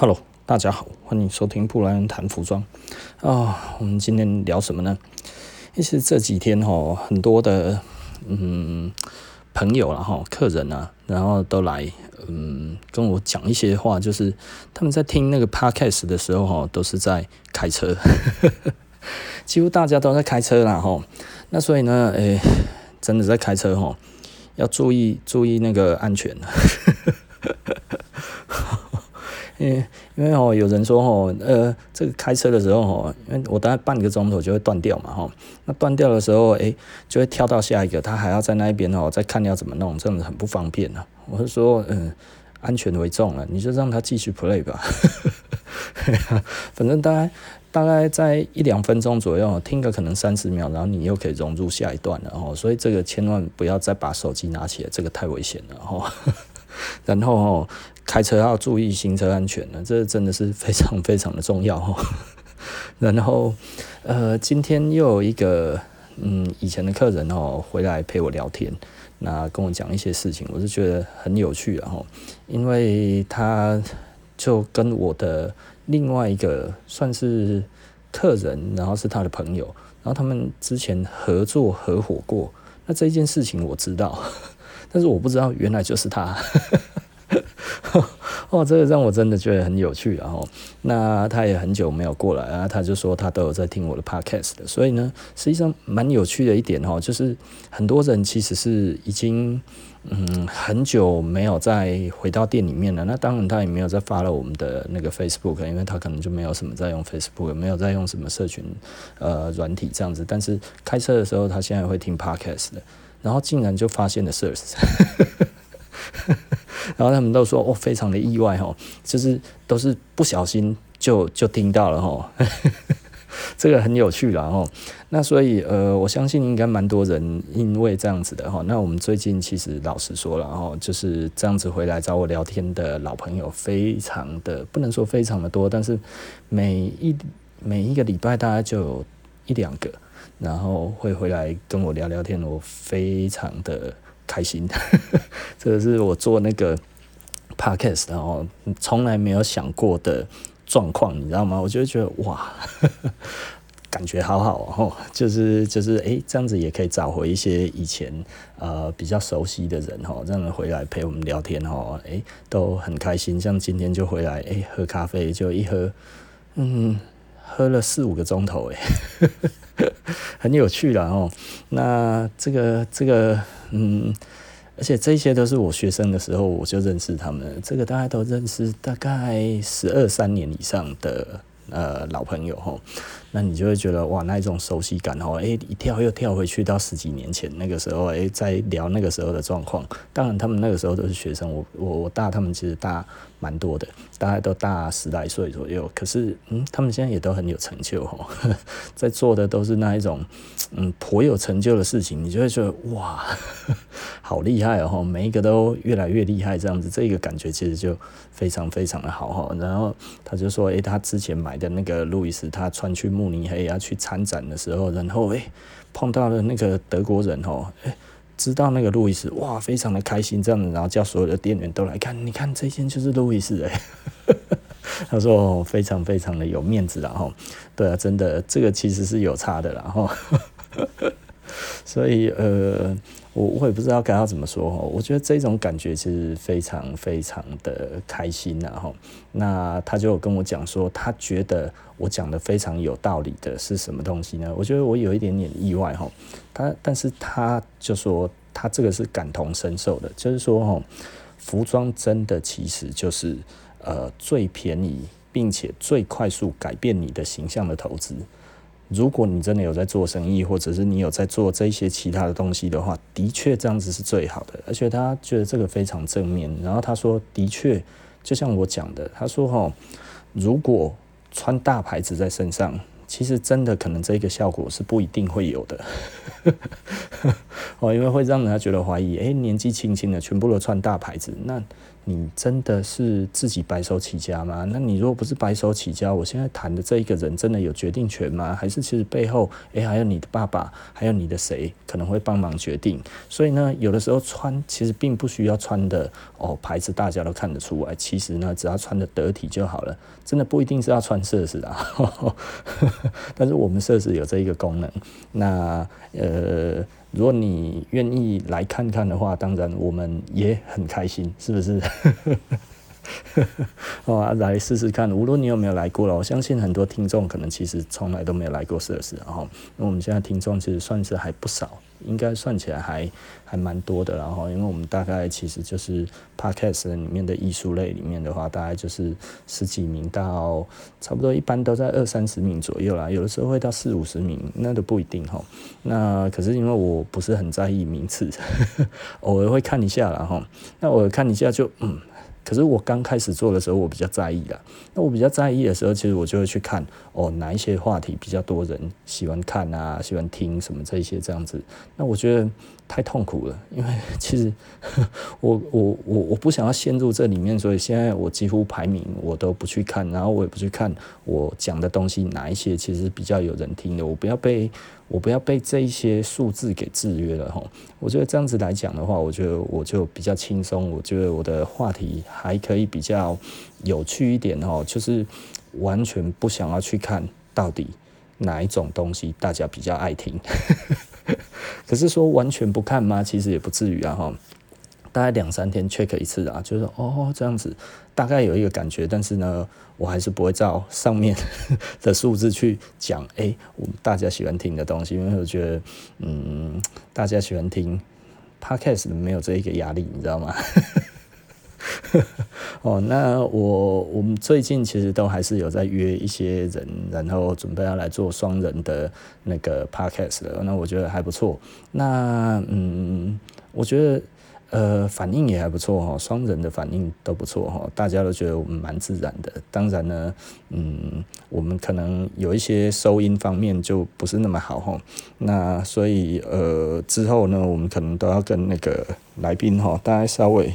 Hello，大家好，欢迎收听布莱恩谈服装啊、我们今天聊什么呢？其实这几天哈，很多的嗯朋友啦哈客人啊，然后都来嗯跟我讲一些话，就是他们在听那个 podcast 的时候哈，都是在开车，几乎大家都在开车啦哈。那所以呢，诶，真的在开车哈，要注意注意那个安全。因为因为哦，有人说哦，呃，这个开车的时候哦，因为我大概半个钟头就会断掉嘛，哈，那断掉的时候，诶，就会跳到下一个，他还要在那一边哦，再看要怎么弄，这样子很不方便呢。我是说，嗯，安全为重了，你就让他继续 play 吧，反正大概大概在一两分钟左右，听个可能三十秒，然后你又可以融入下一段了，哦，所以这个千万不要再把手机拿起来，这个太危险了，哈。然后哦，开车要注意行车安全呢，这真的是非常非常的重要哦。然后呃，今天又有一个嗯以前的客人哦回来陪我聊天，那跟我讲一些事情，我是觉得很有趣啊，因为他就跟我的另外一个算是客人，然后是他的朋友，然后他们之前合作合伙过，那这件事情我知道。但是我不知道，原来就是他，哦，这个让我真的觉得很有趣。然后，那他也很久没有过来啊，他就说他都有在听我的 podcast 的。所以呢，实际上蛮有趣的一点哈，就是很多人其实是已经嗯很久没有再回到店里面了。那当然他也没有再发了我们的那个 Facebook，因为他可能就没有什么在用 Facebook，没有在用什么社群呃软体这样子。但是开车的时候，他现在会听 podcast 的。然后竟然就发现了 Sirs，然后他们都说哦，非常的意外哦，就是都是不小心就就听到了哦，这个很有趣了哦。那所以呃，我相信应该蛮多人因为这样子的哈。那我们最近其实老实说了哦，就是这样子回来找我聊天的老朋友，非常的不能说非常的多，但是每一每一个礼拜大概就有一两个。然后会回来跟我聊聊天，我非常的开心。这个是我做那个 podcast 然后从来没有想过的状况，你知道吗？我就觉得哇，感觉好好哦，就是就是诶，这样子也可以找回一些以前呃比较熟悉的人哈，这样回来陪我们聊天哈，诶，都很开心。像今天就回来诶，喝咖啡就一喝，嗯。喝了四五个钟头，哎，很有趣了哦。那这个这个，嗯，而且这些都是我学生的时候我就认识他们，这个大家都认识，大概十二三年以上的呃老朋友哈。那你就会觉得哇，那一种熟悉感哦，诶，一跳又跳回去到十几年前那个时候，诶，在聊那个时候的状况。当然，他们那个时候都是学生，我我我大他们其实大。蛮多的，大概都大十来岁左右。可是，嗯，他们现在也都很有成就哦，在做的都是那一种，嗯，颇有成就的事情。你就会觉得哇，好厉害哦！每一个都越来越厉害，这样子，这个感觉其实就非常非常的好哈。然后他就说，诶，他之前买的那个路易斯，他穿去慕尼黑要去参展的时候，然后诶，碰到了那个德国人哦，诶。知道那个路易斯，哇，非常的开心，这样子，然后叫所有的店员都来看，你看这件就是路易斯哎，他说、非常非常的有面子然后，对啊，真的这个其实是有差的然后，所以呃，我我也不知道该要怎么说哦，我觉得这种感觉其实非常非常的开心然后，那他就跟我讲说，他觉得我讲的非常有道理的是什么东西呢？我觉得我有一点点意外哈。他，但是他就说，他这个是感同身受的，就是说，哈，服装真的其实就是呃最便宜，并且最快速改变你的形象的投资。如果你真的有在做生意，或者是你有在做这些其他的东西的话，的确这样子是最好的。而且他觉得这个非常正面。然后他说，的确，就像我讲的，他说，哦，如果穿大牌子在身上。其实真的可能这个效果是不一定会有的，哦，因为会让人家觉得怀疑，诶，年纪轻轻的全部都穿大牌子，那你真的是自己白手起家吗？那你如果不是白手起家，我现在谈的这一个人真的有决定权吗？还是其实背后，诶，还有你的爸爸，还有你的谁可能会帮忙决定？所以呢，有的时候穿其实并不需要穿的哦，牌子大家都看得出来。其实呢，只要穿的得体就好了。真的不一定是要穿设施啊，但是我们设施有这一个功能。那呃。如果你愿意来看看的话，当然我们也很开心，是不是？哦，啊、来试试看。无论你有没有来过了，我相信很多听众可能其实从来都没有来过设施。然后，因为我们现在听众其实算是还不少，应该算起来还还蛮多的。然后，因为我们大概其实就是 Podcast 里面的艺术类里面的话，大概就是十几名到差不多，一般都在二三十名左右啦。有的时候会到四五十名，那都不一定哈。那可是因为我不是很在意名次，偶尔会看一下啦哈。那我看一下就嗯。可是我刚开始做的时候，我比较在意啦。那我比较在意的时候，其实我就会去看哦，哪一些话题比较多人喜欢看啊，喜欢听什么这些这样子。那我觉得太痛苦了，因为其实 我我我我不想要陷入这里面，所以现在我几乎排名我都不去看，然后我也不去看我讲的东西哪一些其实比较有人听的，我不要被。我不要被这一些数字给制约了哈，我觉得这样子来讲的话，我觉得我就比较轻松，我觉得我的话题还可以比较有趣一点哈，就是完全不想要去看到底哪一种东西大家比较爱听，可是说完全不看吗？其实也不至于啊哈。大概两三天 check 一次啊，就是哦这样子，大概有一个感觉，但是呢，我还是不会照上面 的数字去讲，哎、我大家喜欢听的东西，因为我觉得，嗯，大家喜欢听 podcast 没有这一个压力，你知道吗？哦，那我我们最近其实都还是有在约一些人，然后准备要来做双人的那个 podcast 的，那我觉得还不错。那嗯，我觉得。呃，反应也还不错哈，双人的反应都不错哈，大家都觉得我们蛮自然的。当然呢，嗯，我们可能有一些收音方面就不是那么好哈。那所以呃，之后呢，我们可能都要跟那个来宾哈，大家稍微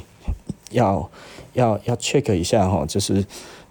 要要要 check 一下哈，就是。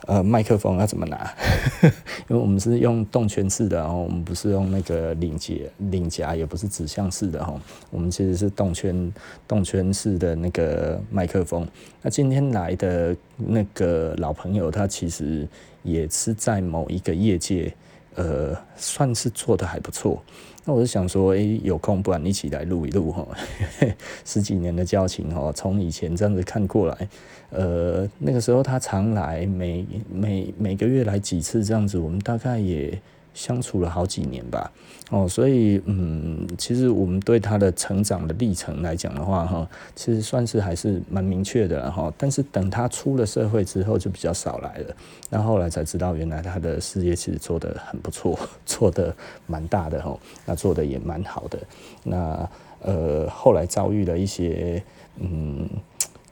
呃，麦克风要怎么拿？因为我们是用动圈式的，然后我们不是用那个领结、领夹，也不是指向式的哈。我们其实是动圈、动圈式的那个麦克风。那今天来的那个老朋友，他其实也是在某一个业界，呃，算是做的还不错。那我就想说，诶、有空不然一起来录一录哈，十几年的交情哈，从以前这样子看过来，呃，那个时候他常来，每每每个月来几次这样子，我们大概也。相处了好几年吧，哦，所以嗯，其实我们对他的成长的历程来讲的话，哈，其实算是还是蛮明确的哈。但是等他出了社会之后，就比较少来了。那后来才知道，原来他的事业其实做得很不错，做得蛮大的哈，那做得也蛮好的。那呃，后来遭遇了一些嗯。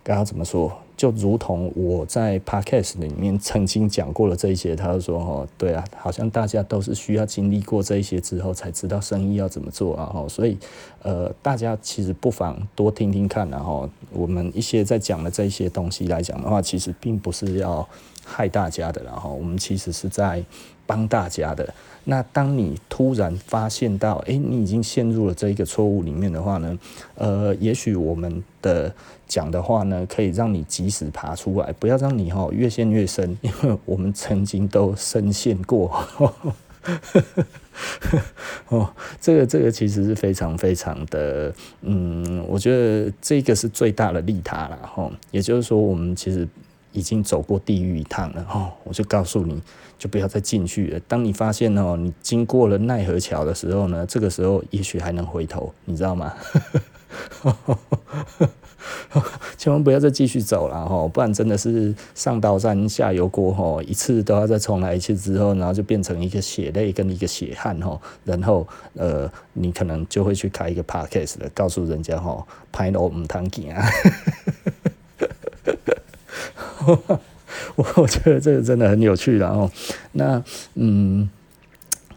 刚刚怎么说？就如同我在 podcast 里面曾经讲过了这一些，他就说：“哦，对啊，好像大家都是需要经历过这一些之后，才知道生意要怎么做啊。”哈，所以呃，大家其实不妨多听听看，然后我们一些在讲的这些东西来讲的话，其实并不是要害大家的，然后我们其实是在帮大家的。那当你突然发现到，哎、你已经陷入了这一个错误里面的话呢，呃，也许我们的讲的话呢，可以让你及时爬出来，不要让你哈越陷越深，因为我们曾经都深陷过。哦，这个这个其实是非常非常的，嗯，我觉得这个是最大的利他了哈。也就是说，我们其实。已经走过地狱一趟了哦，我就告诉你，就不要再进去了。当你发现哦，你经过了奈何桥的时候呢，这个时候也许还能回头，你知道吗？千万不要再继续走了哈，不然真的是上刀山下油锅哈，一次都要再重来一次之后，然后就变成一个血泪跟一个血汗哈，然后呃，你可能就会去开一个 podcast 了，告诉人家哈，拍楼唔通行啊。我 我觉得这个真的很有趣，然后那嗯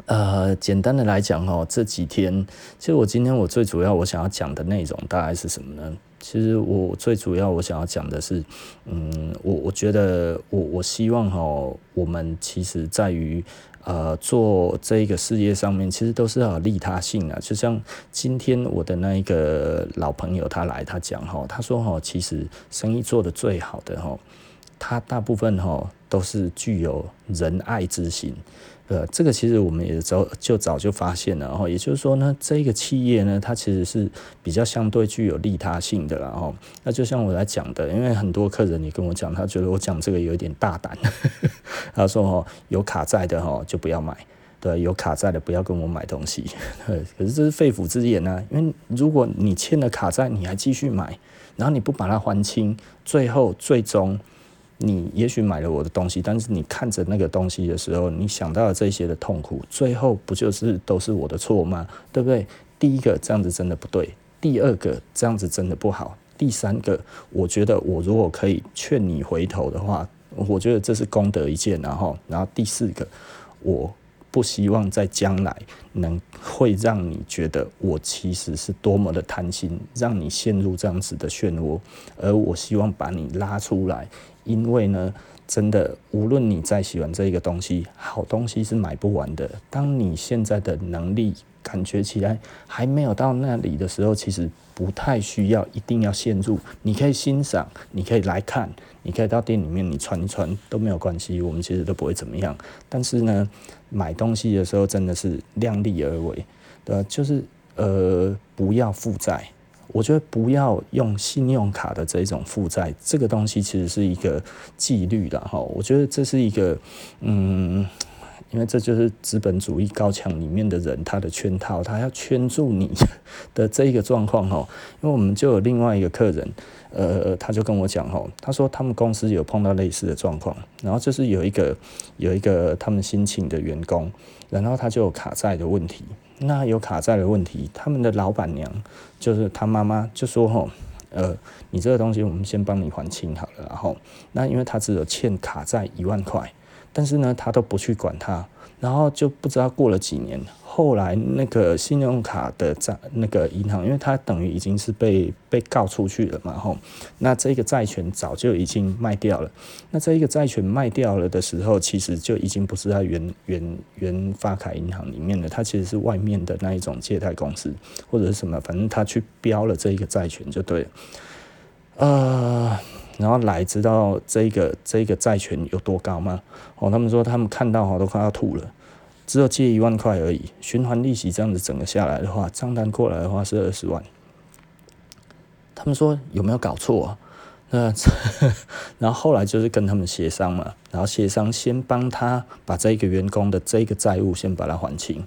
呃，简单的来讲哦，这几天其实我今天我最主要我想要讲的内容大概是什么呢？其实我最主要我想要讲的是，嗯，我我觉得我我希望哈，我们其实在于呃做这一个事业上面，其实都是要利他性啊。就像今天我的那一个老朋友他来，他讲哈，他说哈，其实生意做得最好的哈，他大部分哈都是具有仁爱之心。呃，这个其实我们也早就早就发现了，然后也就是说呢，这个企业呢，它其实是比较相对具有利他性的，然后那就像我来讲的，因为很多客人也跟我讲，他觉得我讲这个有点大胆，他说哦，有卡债的哈就不要买，对，有卡债的不要跟我买东西，可是这是肺腑之言啊，因为如果你欠了卡债，你还继续买，然后你不把它还清，最后最终。你也许买了我的东西，但是你看着那个东西的时候，你想到了这些的痛苦，最后不就是都是我的错吗？对不对？第一个这样子真的不对，第二个这样子真的不好，第三个，我觉得我如果可以劝你回头的话，我觉得这是功德一件，然后，然后第四个，我不希望在将来能会让你觉得我其实是多么的贪心，让你陷入这样子的漩涡，而我希望把你拉出来。因为呢，真的，无论你再喜欢这一个东西，好东西是买不完的。当你现在的能力感觉起来还没有到那里的时候，其实不太需要一定要陷入。你可以欣赏，你可以来看，你可以到店里面你穿一穿都没有关系，我们其实都不会怎么样。但是呢，买东西的时候真的是量力而为，对吧？就是呃，不要负债。我觉得不要用信用卡的这种负债，这个东西其实是一个纪律的哈。我觉得这是一个，嗯，因为这就是资本主义高墙里面的人他的圈套，他要圈住你的这一个状况哈。因为我们就有另外一个客人，呃，他就跟我讲哈，他说他们公司有碰到类似的状况，然后就是有一个有一个他们新请的员工，然后他就有卡债的问题。那有卡债的问题，他们的老板娘就是他妈妈就说：“吼，呃，你这个东西我们先帮你还清好了。”然后，那因为他只有欠卡债一万块，但是呢，他都不去管他，然后就不知道过了几年。后来那个信用卡的债，那个银行，因为它等于已经是被被告出去了嘛，吼，那这个债权早就已经卖掉了。那这一个债权卖掉了的时候，其实就已经不是在原原原发卡银行里面了，它其实是外面的那一种借贷公司或者是什么，反正他去标了这一个债权就对了。呃，然后来知道这个这个债权有多高吗？哦，他们说他们看到哈都快要吐了。只有借一万块而已，循环利息这样子整个下来的话，账单过来的话是二十万。他们说有没有搞错啊？那 然后后来就是跟他们协商嘛，然后协商先帮他把这个员工的这个债务先把它还清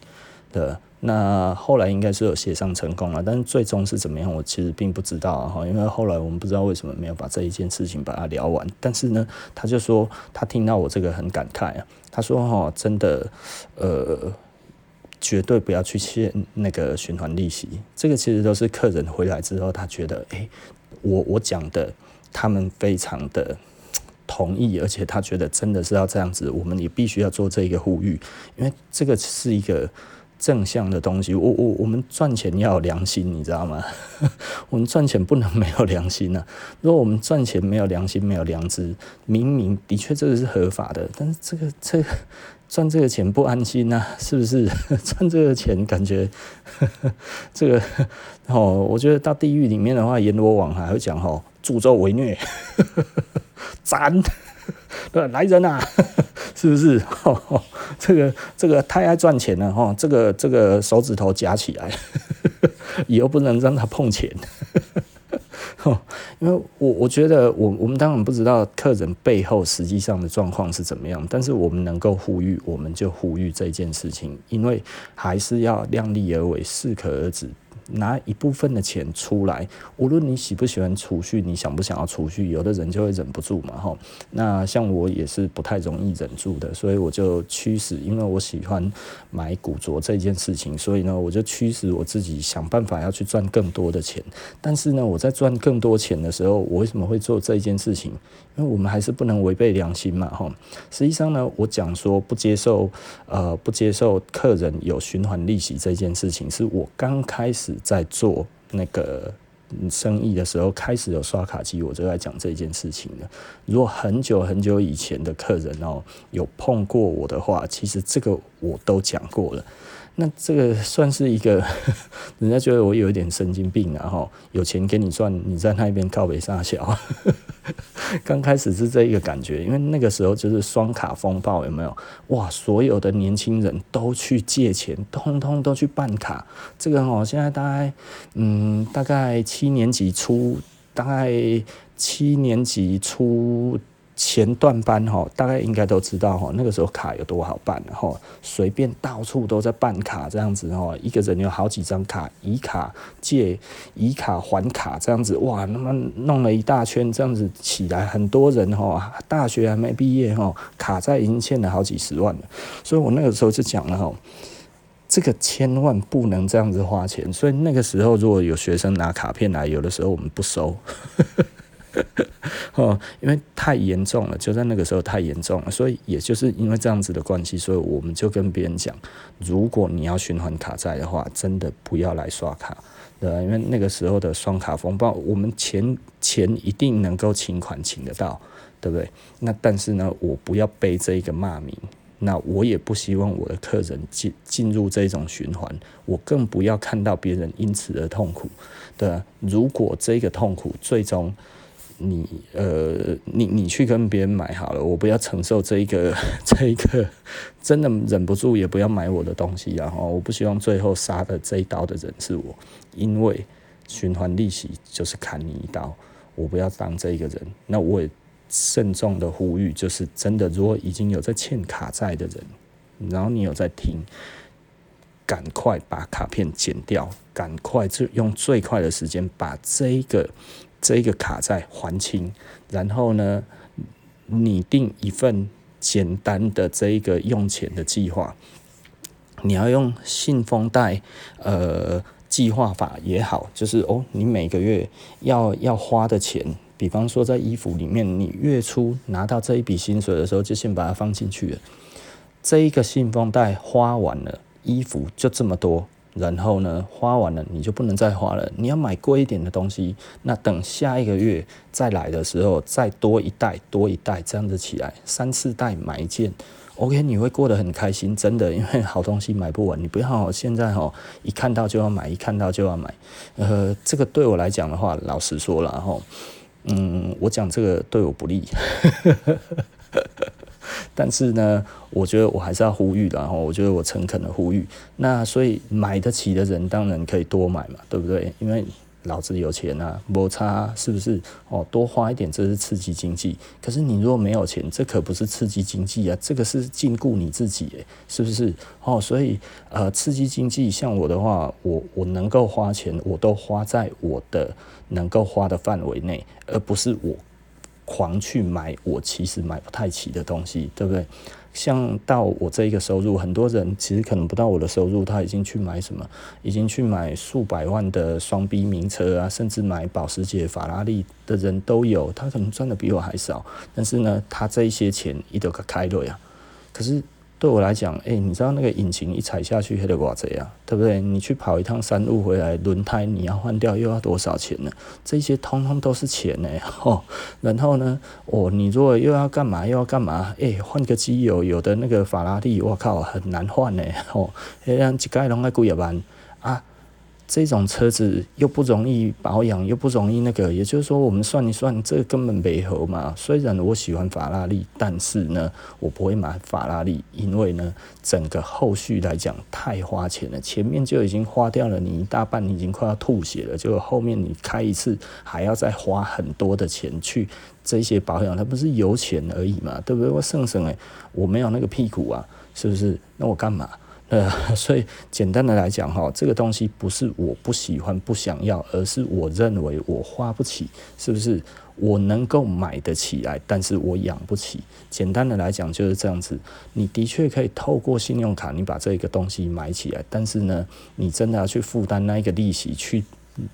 的。那后来应该是有协商成功了，但是最终是怎么样，我其实并不知道哈，因为后来我们不知道为什么没有把这一件事情把它聊完。但是呢，他就说他听到我这个很感慨啊，他说哈，真的，呃，绝对不要去欠那个循环利息。这个其实都是客人回来之后，他觉得，诶，我我讲的，他们非常的同意，而且他觉得真的是要这样子，我们也必须要做这一个呼吁，因为这个是一个。正向的东西，我我我们赚钱要有良心，你知道吗？我们赚钱不能没有良心呐、啊。如果我们赚钱没有良心、没有良知，明明的确这个是合法的，但是这个这个赚这个钱不安心呐、啊，是不是？赚这个钱感觉 这个哦，我觉得到地狱里面的话，阎罗王还会讲哦，助纣为虐，斩，对，来人啊！是不是？这个这个太爱赚钱了哈、这个这个手指头夹起来，以后不能让他碰钱。因为我我觉得我我们当然不知道客人背后实际上的状况是怎么样，但是我们能够呼吁，我们就呼吁这件事情，因为还是要量力而为，适可而止。拿一部分的钱出来，无论你喜不喜欢储蓄，你想不想要储蓄，有的人就会忍不住嘛，哈。那像我也是不太容易忍住的，所以我就驱使，因为我喜欢买古着这件事情，所以呢，我就驱使我自己想办法要去赚更多的钱。但是呢，我在赚更多钱的时候，我为什么会做这件事情？因为我们还是不能违背良心嘛，哈。实际上呢，我讲说不接受，呃，不接受客人有循环利息这件事情，是我刚开始。在做那个生意的时候开始有刷卡机，我就在讲这件事情了。如果很久很久以前的客人哦有碰过我的话，其实这个我都讲过了。那这个算是一个，人家觉得我有一点神经病，然后有钱给你赚，你在那边靠北撒小。刚开始是这一个感觉，因为那个时候就是双卡风暴，有没有？哇，所有的年轻人都去借钱，通通都去办卡。这个哦，现在大概，嗯，大概七年级初，大概七年级初。前段班哈，大概应该都知道哈，那个时候卡有多好办，哈随便到处都在办卡这样子哈，一个人有好几张卡，以卡借，以卡还卡这样子，哇，那么弄了一大圈这样子起来，很多人哈，大学还没毕业哈，卡债已经欠了好几十万了，所以我那个时候就讲了哈，这个千万不能这样子花钱，所以那个时候如果有学生拿卡片来，有的时候我们不收。哦，因为太严重了，就在那个时候太严重了，所以也就是因为这样子的关系，所以我们就跟别人讲，如果你要循环卡债的话，真的不要来刷卡，对？因为那个时候的双卡风暴，我们钱钱一定能够请款请得到，对不对？那但是呢，我不要背这一个骂名，那我也不希望我的客人进进入这种循环，我更不要看到别人因此而痛苦，对吧？如果这个痛苦最终你呃，你你去跟别人买好了，我不要承受这一个这一个，真的忍不住也不要买我的东西，然后我不希望最后杀的这一刀的人是我，因为循环利息就是砍你一刀，我不要当这一个人。那我也慎重的呼吁，就是真的，如果已经有在欠卡债的人，然后你有在听，赶快把卡片剪掉，赶快就用最快的时间把这个。这个卡债还清，然后呢，拟定一份简单的这一个用钱的计划。你要用信封袋，呃，计划法也好，就是哦，你每个月要要花的钱，比方说在衣服里面，你月初拿到这一笔薪水的时候，就先把它放进去了。这一个信封袋花完了，衣服就这么多。然后呢，花完了你就不能再花了。你要买贵一点的东西，那等下一个月再来的时候，再多一袋多一袋这样子起来，三四袋买一件，OK，你会过得很开心，真的，因为好东西买不完。你不要现在哈，一看到就要买，一看到就要买。呃，这个对我来讲的话，老实说了哈，嗯，我讲这个对我不利。但是呢，我觉得我还是要呼吁的，然后我觉得我诚恳的呼吁。那所以买得起的人当然可以多买嘛，对不对？因为老子有钱啊，摩擦是不是？哦，多花一点，这是刺激经济。可是你如果没有钱，这可不是刺激经济啊，这个是禁锢你自己，诶，是不是？哦，所以呃，刺激经济，像我的话，我我能够花钱，我都花在我的能够花的范围内，而不是我。狂去买我其实买不太起的东西，对不对？像到我这一个收入，很多人其实可能不到我的收入，他已经去买什么，已经去买数百万的双 B 名车啊，甚至买保时捷、法拉利的人都有。他可能赚的比我还少，但是呢，他这一些钱一都可开了呀。可是。对我来讲，哎、你知道那个引擎一踩下去，还得多少钱啊？对不对？你去跑一趟山路回来，轮胎你要换掉又要多少钱呢？这些通通都是钱呢，哦。然后呢，哦，你如果又要干嘛又要干嘛？哎、换个机油，有的那个法拉利，我靠，很难换呢，哦，这样一盖拢要几百万啊。这种车子又不容易保养，又不容易那个，也就是说，我们算一算，这根本没合嘛。虽然我喜欢法拉利，但是呢，我不会买法拉利，因为呢，整个后续来讲太花钱了。前面就已经花掉了你一大半，你已经快要吐血了。就后面你开一次还要再花很多的钱去这些保养，它不是油钱而已嘛，对不对？我省省诶，我没有那个屁股啊，是不是？那我干嘛？呃，所以简单的来讲哈，这个东西不是我不喜欢、不想要，而是我认为我花不起，是不是？我能够买得起来，但是我养不起。简单的来讲就是这样子。你的确可以透过信用卡，你把这个东西买起来，但是呢，你真的要去负担那一个利息，去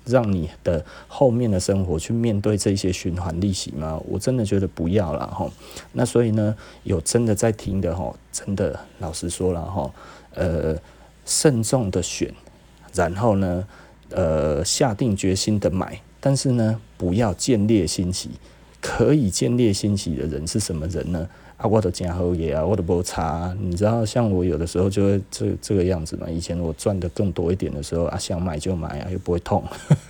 让你的后面的生活去面对这些循环利息吗？我真的觉得不要了哈。那所以呢，有真的在听的哈，真的老实说了哈。呃，慎重的选，然后呢，呃下定决心的买，但是呢，不要见猎心喜。可以见猎心喜的人是什么人呢？啊，我的真好嘢啊，我的不差。你知道，像我有的时候就会这这个样子嘛。以前我赚的更多一点的时候啊，想买就买啊，又不会痛，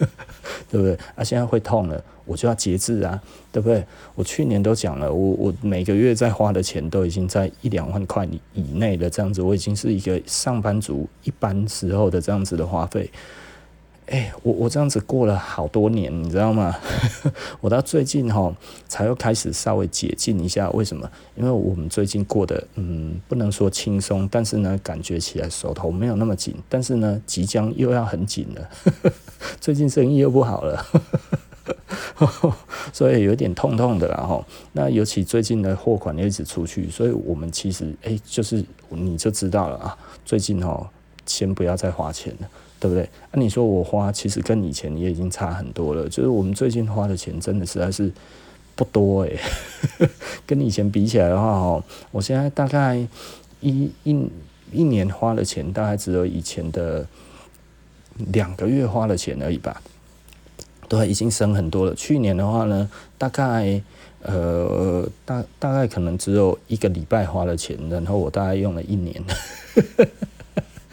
对不对？啊，现在会痛了，我就要节制啊，对不对？我去年都讲了，我我每个月在花的钱都已经在一两万块以内的这样子，我已经是一个上班族一般时候的这样子的花费。哎、我我这样子过了好多年，你知道吗？我到最近哈才又开始稍微解禁一下。为什么？因为我们最近过得嗯，不能说轻松，但是呢，感觉起来手头没有那么紧，但是呢，即将又要很紧了。最近生意又不好了，所以有点痛痛的啦哈。那尤其最近的货款又一直出去，所以我们其实哎、就是你就知道了啊。最近哈，先不要再花钱了。对不对？那、你说我花，其实跟以前也已经差很多了。就是我们最近花的钱，真的实在是不多诶。跟以前比起来的话，哦，我现在大概一一一年花的钱，大概只有以前的两个月花的钱而已吧。对，已经省很多了。去年的话呢，大概呃大大概可能只有一个礼拜花的钱，然后我大概用了一年。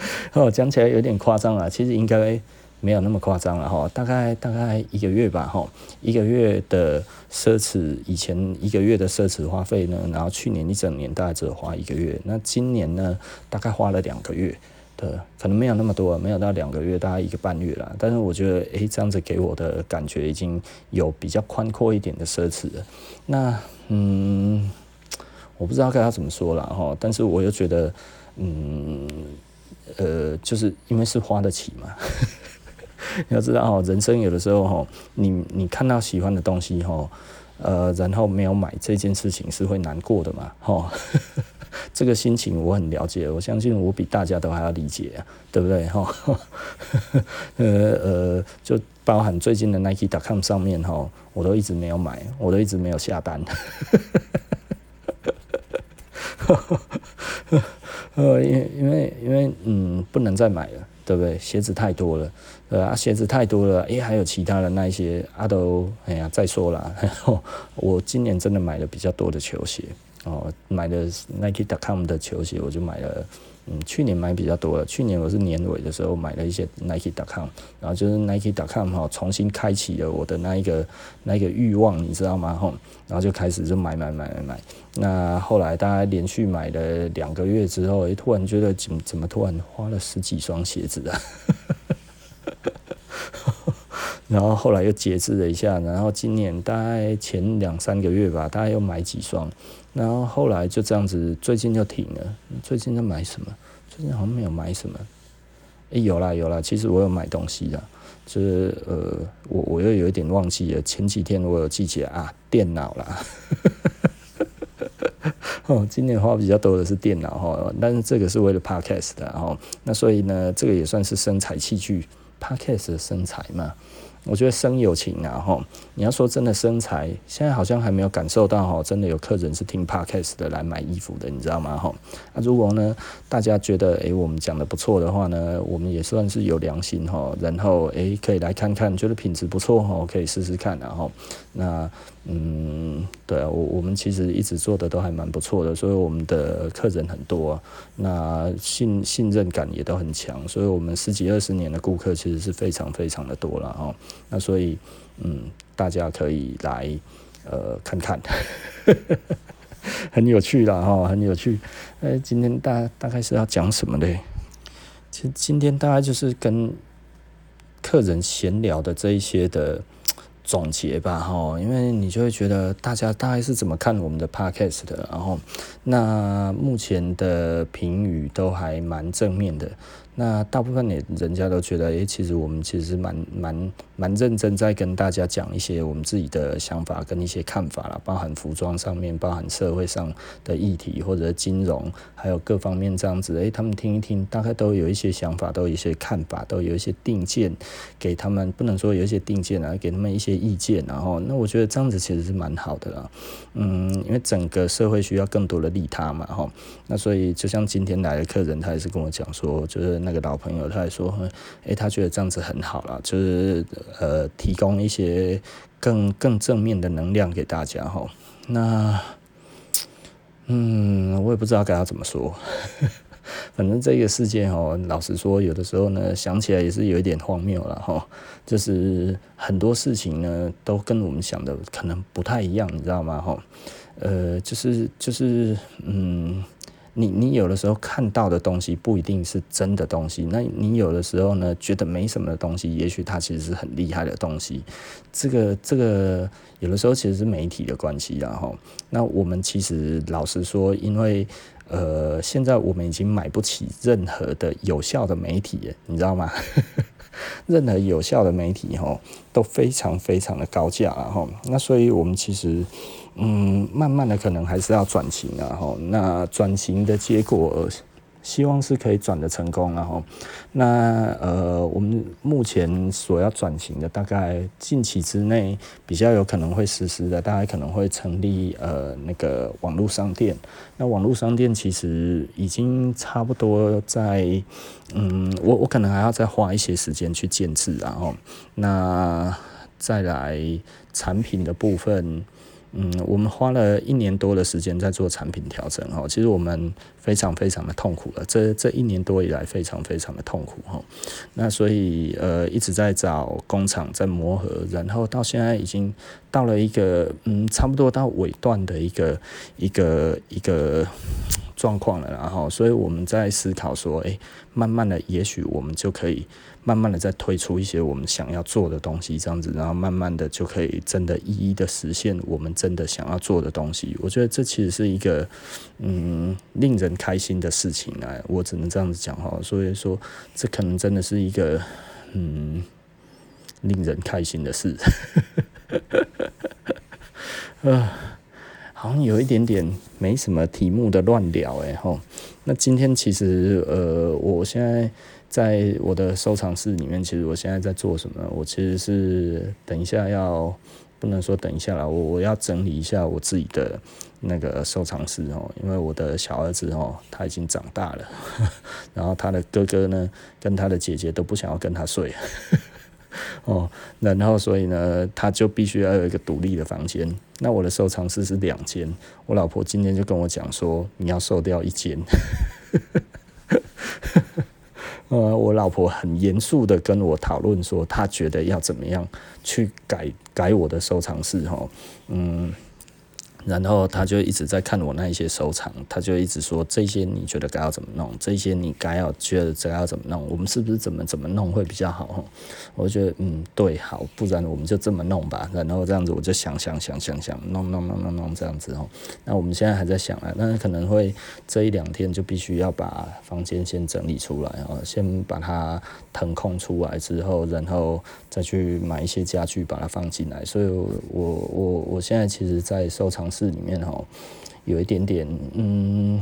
哦，讲起来有点夸张啊，其实应该没有那么夸张了哈，大概大概一个月吧哈，一个月的奢侈，以前一个月的奢侈花费呢，然后去年一整年大概只有花一个月，那今年呢，大概花了两个月，的，可能没有那么多，没有到两个月，大概一个半月了，但是我觉得，诶，这样子给我的感觉已经有比较宽阔一点的奢侈了，那嗯，我不知道该要怎么说了哈，但是我又觉得，嗯。呃，就是因为是花得起嘛，你 要知道哦，人生有的时候哈，你你看到喜欢的东西哈，呃，然后没有买这件事情是会难过的嘛，哈，这个心情我很了解，我相信我比大家都还要理解啊，对不对哈？呃呃，就包含最近的 Nike.com 上面哈，我都一直没有买，我都一直没有下单。呃，因为因为因为嗯，不能再买了，对不对？鞋子太多了，呃啊，鞋子太多了，诶，还有其他的那一些阿都，哎呀，再说了，我今年真的买了比较多的球鞋，哦，买的 Nike.com 的球鞋，我就买了。嗯，去年买比较多了。去年我是年尾的时候买了一些 Nike.com，然后就是 Nike.com 哈，重新开启了我的那一个那一个欲望，你知道吗？哈，然后就开始就买买买买买。那后来大概连续买了两个月之后，诶，突然觉得怎么怎么突然花了十几双鞋子啊？然后后来又节制了一下，然后今年大概前两三个月吧，大概又买几双。然后后来就这样子，最近就停了。最近在买什么？最近好像没有买什么。诶，有啦有啦，其实我有买东西的，就是呃，我我又有一点忘记了。前几天我有记起来啊，电脑啦。哦，今年花比较多的是电脑哈，但是这个是为了 Podcast 的哈。那所以呢，这个也算是生财器具，Podcast 的生财嘛。我觉得生友情啊，吼！你要说真的生财，现在好像还没有感受到哈，真的有客人是听 Podcast 的来买衣服的，你知道吗？哈，那如果呢，大家觉得诶、我们讲的不错的话呢，我们也算是有良心哈，然后诶、可以来看看，觉得品质不错哈，可以试试看，然后那。嗯，对啊，我我们其实一直做的都还蛮不错的，所以我们的客人很多，那信信任感也都很强，所以我们十几二十年的顾客其实是非常非常的多了哦。那所以，嗯，大家可以来呃看看，很有趣啦哈，很有趣。哎，今天大大概是要讲什么嘞？其实今天大概就是跟客人闲聊的这一些的。总结吧，哈，因为你就会觉得大家大概是怎么看我们的 podcast 的，然后那目前的评语都还蛮正面的。那大部分人人家都觉得，诶、其实我们其实蛮蛮蛮认真在跟大家讲一些我们自己的想法跟一些看法啦，包含服装上面，包含社会上的议题或者金融，还有各方面这样子，诶、他们听一听，大概都有一些想法，都有一些看法，都有一些定见给他们，不能说有一些定见啊，给他们一些意见，然后那我觉得这样子其实是蛮好的啦，嗯，因为整个社会需要更多的利他嘛，哈，那所以就像今天来的客人，他也是跟我讲说，就是。那个老朋友，他还说，诶、他觉得这样子很好了，就是呃，提供一些更更正面的能量给大家哈。那，嗯，我也不知道该要怎么说。反正这个世界哦，老实说，有的时候呢，想起来也是有一点荒谬了哈。就是很多事情呢，都跟我们想的可能不太一样，你知道吗？哈，呃，就是就是，嗯，你你有的时候看到的东西不一定是真的东西，那你有的时候呢，觉得没什么的东西，也许它其实是很厉害的东西。这个这个有的时候其实是媒体的关系，然后，那我们其实老实说，因为。呃，现在我们已经买不起任何的有效的媒体，你知道吗？任何有效的媒体吼，都非常非常的高价了吼。那所以我们其实，嗯，慢慢的可能还是要转型啊吼。那转型的结果。希望是可以转的成功，然后，那呃，我们目前所要转型的，大概近期之内比较有可能会实施的，大概可能会成立呃那个网络商店。那网络商店其实已经差不多在，嗯，我我可能还要再花一些时间去建置，然后，那再来产品的部分。嗯，我们花了一年多的时间在做产品调整哦，其实我们非常非常的痛苦了，这这一年多以来非常非常的痛苦哦。那所以呃一直在找工厂在磨合，然后到现在已经到了一个嗯差不多到尾段的一个一个一个状况了，然后所以我们在思考说，哎，慢慢的也许我们就可以。慢慢的再推出一些我们想要做的东西，这样子，然后慢慢的就可以真的一一的实现我们真的想要做的东西。我觉得这其实是一个嗯令人开心的事情啊，我只能这样子讲哈。所以说，这可能真的是一个嗯令人开心的事。呃，好像有一点点没什么题目的乱聊哎吼。那今天其实呃，我现在。在我的收藏室里面，其实我现在在做什么？我其实是等一下要，不能说等一下啦，我我要整理一下我自己的那个收藏室哦，因为我的小儿子哦，他已经长大了，然后他的哥哥呢，跟他的姐姐都不想要跟他睡，哦，然后所以呢，他就必须要有一个独立的房间。那我的收藏室是两间，我老婆今天就跟我讲说，你要收掉一间。呃，我老婆很严肃的跟我讨论说，她觉得要怎么样去改改我的收藏室哈，嗯。然后他就一直在看我那一些收藏，他就一直说，这些你觉得该要怎么弄？这些你该要觉得该要怎么弄？我们是不是怎么怎么弄会比较好？我觉得嗯对，好，不然我们就这么弄吧。然后这样子我就想想想想想弄弄弄弄弄这样子哦。那我们现在还在想啊，那可能会这一两天就必须要把房间先整理出来哦，先把它腾空出来之后，然后再去买一些家具把它放进来。所以我我我现在其实，在收藏。室里面哦，有一点点嗯，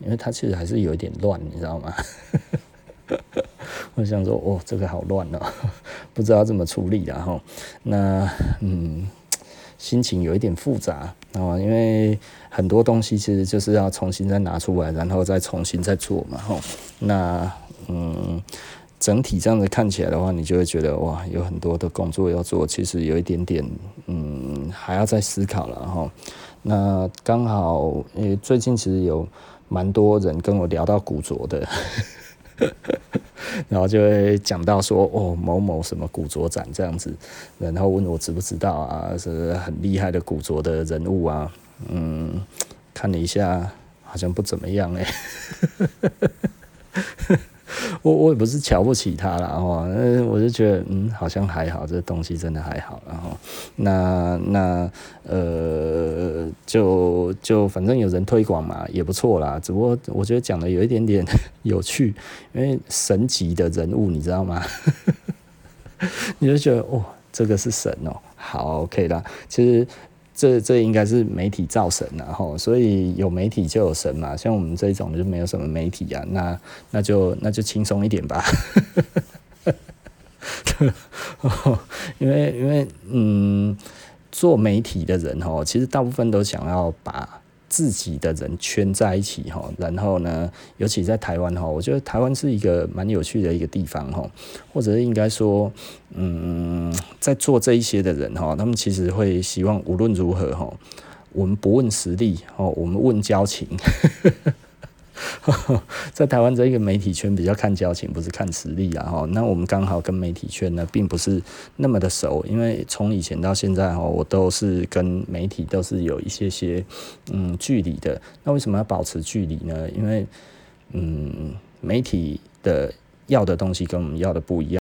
因为它其实还是有一点乱，你知道吗？我想说，哦，这个好乱哦，不知道怎么处理然后那嗯，心情有一点复杂啊，因为很多东西其实就是要重新再拿出来，然后再重新再做嘛。吼，那嗯。整体这样子看起来的话，你就会觉得哇，有很多的工作要做，其实有一点点，嗯，还要再思考了哈。那刚好，因为最近其实有蛮多人跟我聊到古着的，然后就会讲到说，哦，某某什么古着展这样子，然后问我知不知道啊，是很厉害的古着的人物啊，嗯，看了一下，好像不怎么样哎、欸。我我也不是瞧不起他了哈，我就觉得嗯，好像还好，这东西真的还好，然后那那呃，就就反正有人推广嘛，也不错啦。只不过我觉得讲的有一点点 有趣，因为神级的人物，你知道吗？你就觉得哦，这个是神哦，好 OK 啦，其实。这这应该是媒体造神然后，所以有媒体就有神嘛。像我们这种就没有什么媒体啊，那那就那就轻松一点吧。因为因为嗯，做媒体的人哦，其实大部分都想要把自己的人圈在一起哈，然后呢，尤其在台湾哈，我觉得台湾是一个蛮有趣的一个地方哈，或者应该说，嗯，在做这一些的人哈，他们其实会希望无论如何哈，我们不问实力哦，我们问交情。在台湾这一个媒体圈比较看交情，不是看实力啊哈。那我们刚好跟媒体圈呢，并不是那么的熟，因为从以前到现在哈，我都是跟媒体都是有一些些嗯距离的。那为什么要保持距离呢？因为嗯，媒体的要的东西跟我们要的不一样。